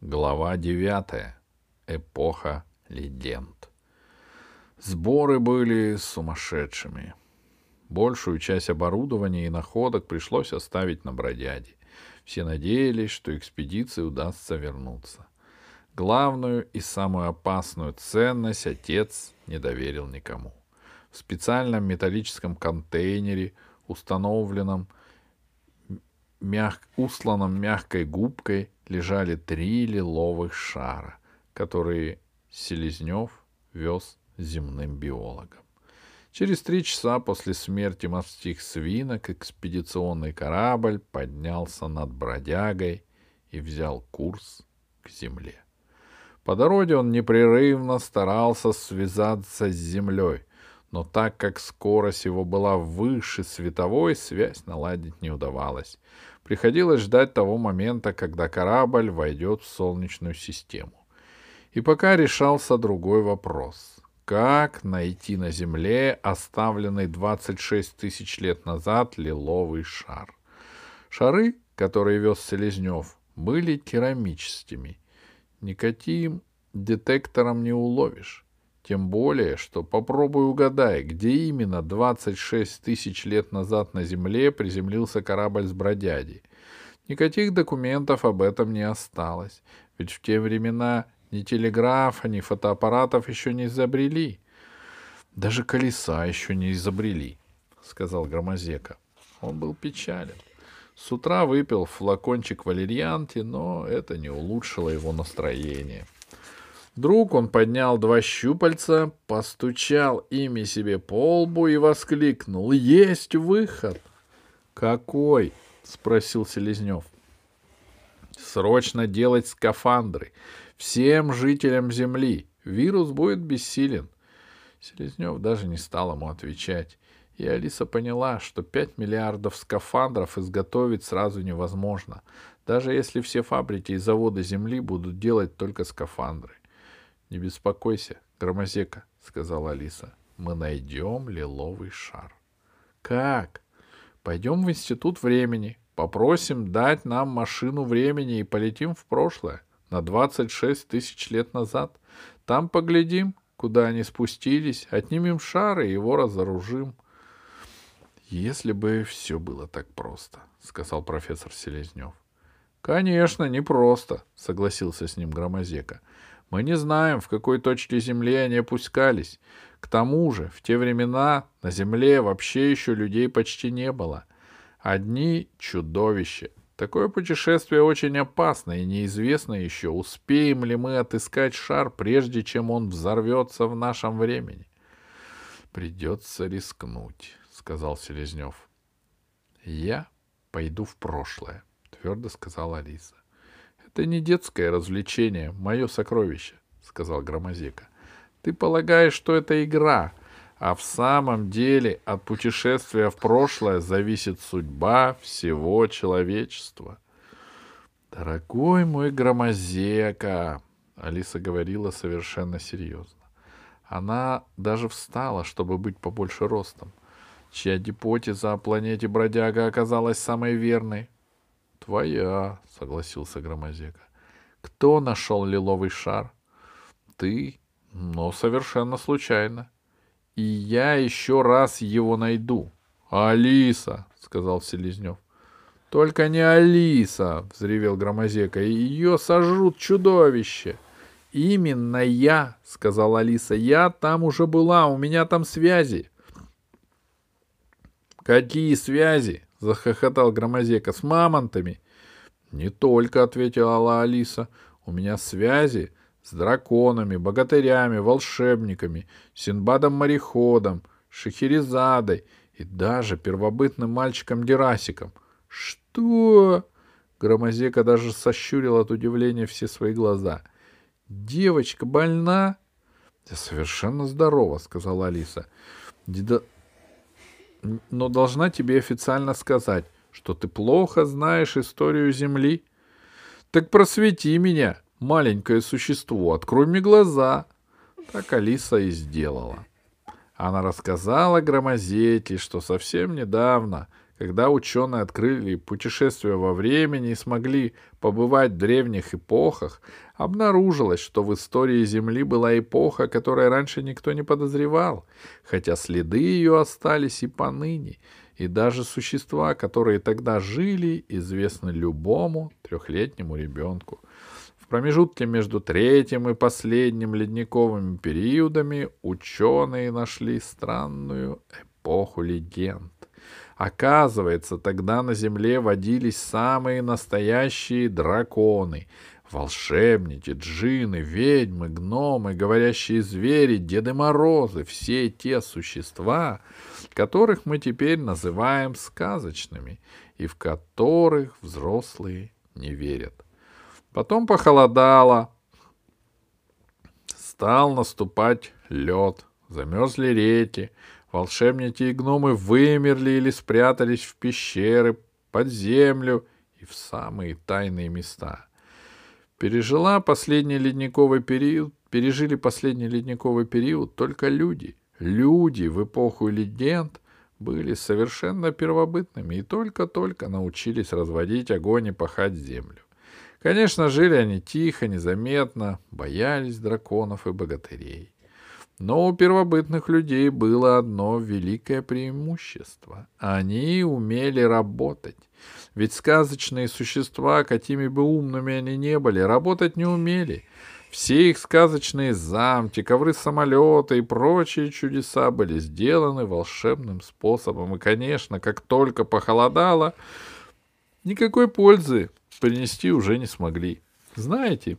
Глава девятая. Эпоха легенд. Сборы были сумасшедшими. Большую часть оборудования и находок пришлось оставить на бродяде. Все надеялись, что экспедиции удастся вернуться. Главную и самую опасную ценность отец не доверил никому. В специальном металлическом контейнере, установленном мяг... усланном мягкой губкой, лежали три лиловых шара, которые Селезнев вез земным биологам. Через три часа после смерти морских свинок экспедиционный корабль поднялся над бродягой и взял курс к земле. По дороге он непрерывно старался связаться с землей, но так как скорость его была выше световой, связь наладить не удавалось. Приходилось ждать того момента, когда корабль войдет в Солнечную систему. И пока решался другой вопрос. Как найти на Земле оставленный 26 тысяч лет назад лиловый шар? Шары, которые вез Селезнев, были керамическими. Никаким детектором не уловишь. Тем более, что попробуй угадай, где именно 26 тысяч лет назад на Земле приземлился корабль с бродягей. Никаких документов об этом не осталось, ведь в те времена ни телеграфа, ни фотоаппаратов еще не изобрели. Даже колеса еще не изобрели, — сказал Громозека. Он был печален. С утра выпил флакончик валерьянки, но это не улучшило его настроение. — Вдруг он поднял два щупальца, постучал ими себе по лбу и воскликнул. «Есть выход!» «Какой?» — спросил Селезнев. «Срочно делать скафандры. Всем жителям Земли. Вирус будет бессилен». Селезнев даже не стал ему отвечать. И Алиса поняла, что пять миллиардов скафандров изготовить сразу невозможно, даже если все фабрики и заводы Земли будут делать только скафандры. — Не беспокойся, Громозека, — сказала Алиса. — Мы найдем лиловый шар. — Как? Пойдем в институт времени, попросим дать нам машину времени и полетим в прошлое, на 26 тысяч лет назад. Там поглядим, куда они спустились, отнимем шар и его разоружим. — Если бы все было так просто, — сказал профессор Селезнев. — Конечно, не просто, — согласился с ним Громозека. Мы не знаем, в какой точке Земли они опускались. К тому же, в те времена на Земле вообще еще людей почти не было. Одни чудовища. Такое путешествие очень опасно и неизвестно еще, успеем ли мы отыскать шар, прежде чем он взорвется в нашем времени. Придется рискнуть, сказал Селезнев. Я пойду в прошлое, твердо сказала Алиса. Это не детское развлечение, мое сокровище, сказал Громозека. Ты полагаешь, что это игра, а в самом деле от путешествия в прошлое зависит судьба всего человечества. Дорогой мой Громозека, Алиса говорила совершенно серьезно. Она даже встала, чтобы быть побольше ростом. Чья гипотеза о планете Бродяга оказалась самой верной? Твоя, согласился Громозека. Кто нашел лиловый шар? Ты, но совершенно случайно. И я еще раз его найду. Алиса, сказал Селезнев. Только не Алиса, взревел Громозека. Ее сожрут чудовище. Именно я, сказала Алиса. Я там уже была, у меня там связи. Какие связи? — захохотал Громозека. — С мамонтами. — Не только, — ответила Алиса. — У меня связи с драконами, богатырями, волшебниками, Синбадом-мореходом, Шахерезадой и даже первобытным мальчиком-дерасиком. — Что? Громозека даже сощурил от удивления все свои глаза. — Девочка больна? — Совершенно здорова, — сказала Алиса. Но должна тебе официально сказать, что ты плохо знаешь историю Земли. Так просвети меня, маленькое существо, открой мне глаза. Так Алиса и сделала. Она рассказала Громозете, что совсем недавно, Когда ученые открыли путешествия во времени и смогли побывать в древних эпохах, обнаружилось, что в истории Земли была эпоха, которой раньше никто не подозревал, хотя следы ее остались и поныне, и даже существа, которые тогда жили, известны любому трехлетнему ребенку. В промежутке между третьим и последним ледниковыми периодами ученые нашли странную эпоху легенд. Оказывается, тогда на Земле водились самые настоящие драконы, волшебники, джины, ведьмы, гномы, говорящие звери, Деды Морозы, все те существа, которых мы теперь называем сказочными и в которых взрослые не верят. Потом похолодало, стал наступать лед, замерзли реки, Волшебники и гномы вымерли или спрятались в пещеры, под землю и в самые тайные места. Пережила последний ледниковый период, пережили последний ледниковый период только люди. Люди в эпоху легенд были совершенно первобытными и только-только научились разводить огонь и пахать землю. Конечно, жили они тихо, незаметно, боялись драконов и богатырей. Но у первобытных людей было одно великое преимущество. Они умели работать. Ведь сказочные существа, какими бы умными они не были, работать не умели. Все их сказочные замки, ковры самолета и прочие чудеса были сделаны волшебным способом. И, конечно, как только похолодало, никакой пользы принести уже не смогли. Знаете,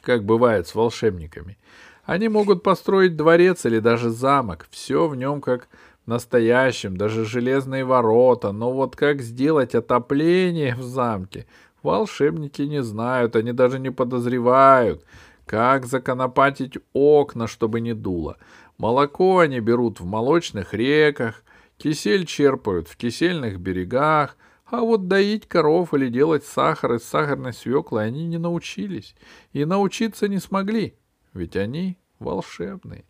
как бывает с волшебниками — они могут построить дворец или даже замок. Все в нем как в настоящем, даже железные ворота. Но вот как сделать отопление в замке, волшебники не знают, они даже не подозревают. Как законопатить окна, чтобы не дуло. Молоко они берут в молочных реках, кисель черпают в кисельных берегах, а вот доить коров или делать сахар из сахарной свеклы они не научились и научиться не смогли ведь они волшебные.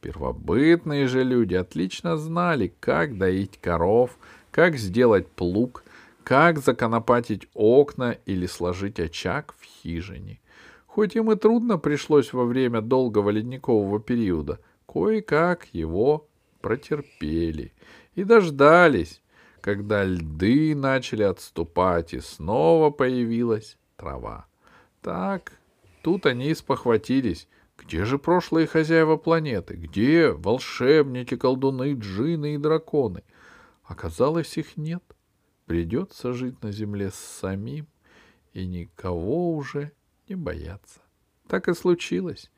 Первобытные же люди отлично знали, как доить коров, как сделать плуг, как законопатить окна или сложить очаг в хижине. Хоть им и трудно пришлось во время долгого ледникового периода, кое-как его протерпели и дождались, когда льды начали отступать и снова появилась трава. Так, тут они и спохватились, где же прошлые хозяева планеты? Где волшебники, колдуны, джины и драконы? Оказалось, их нет. Придется жить на земле самим и никого уже не бояться. Так и случилось.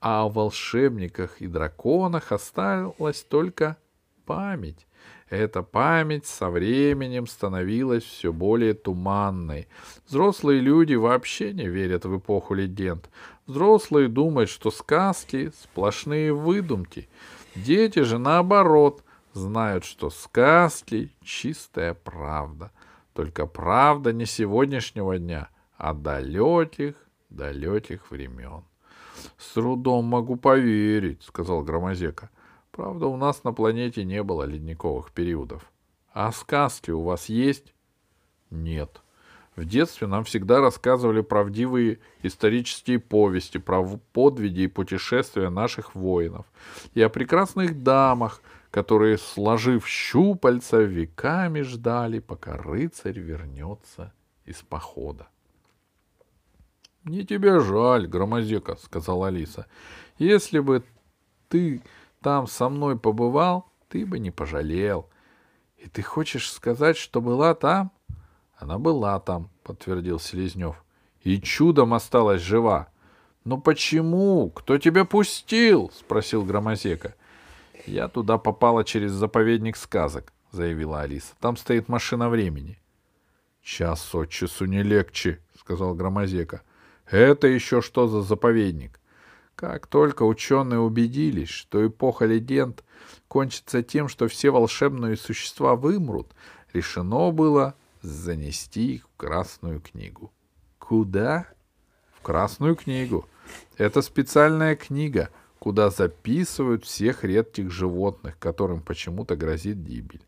А о волшебниках и драконах осталась только память. Эта память со временем становилась все более туманной. Взрослые люди вообще не верят в эпоху легенд. Взрослые думают, что сказки — сплошные выдумки. Дети же, наоборот, знают, что сказки — чистая правда. Только правда не сегодняшнего дня, а далеких, далеких времен. — С трудом могу поверить, — сказал Громозека. Правда, у нас на планете не было ледниковых периодов. А сказки у вас есть? Нет. В детстве нам всегда рассказывали правдивые исторические повести про подвиги и путешествия наших воинов и о прекрасных дамах, которые, сложив щупальца, веками ждали, пока рыцарь вернется из похода. — Не тебе жаль, Громозека, — сказала Алиса. — Если бы ты там со мной побывал, ты бы не пожалел. И ты хочешь сказать, что была там? Она была там, подтвердил Селезнев. И чудом осталась жива. Но почему? Кто тебя пустил? спросил Громозека. Я туда попала через заповедник сказок, заявила Алиса. Там стоит машина времени. Час от часу не легче, сказал Громозека. Это еще что за заповедник? Как только ученые убедились, что эпоха легенд кончится тем, что все волшебные существа вымрут, решено было занести их в Красную книгу. Куда? В Красную книгу. Это специальная книга, куда записывают всех редких животных, которым почему-то грозит гибель.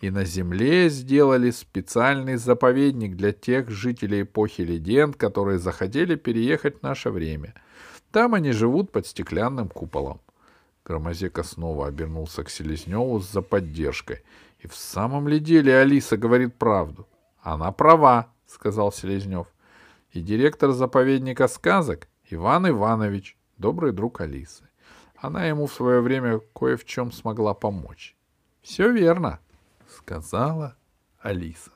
и на земле сделали специальный заповедник для тех жителей эпохи легенд, которые захотели переехать в наше время. Там они живут под стеклянным куполом. Громозека снова обернулся к Селезневу за поддержкой. И в самом ли деле Алиса говорит правду? Она права, сказал Селезнев. И директор заповедника сказок Иван Иванович, добрый друг Алисы. Она ему в свое время кое в чем смогла помочь. Все верно, сказала Алиса.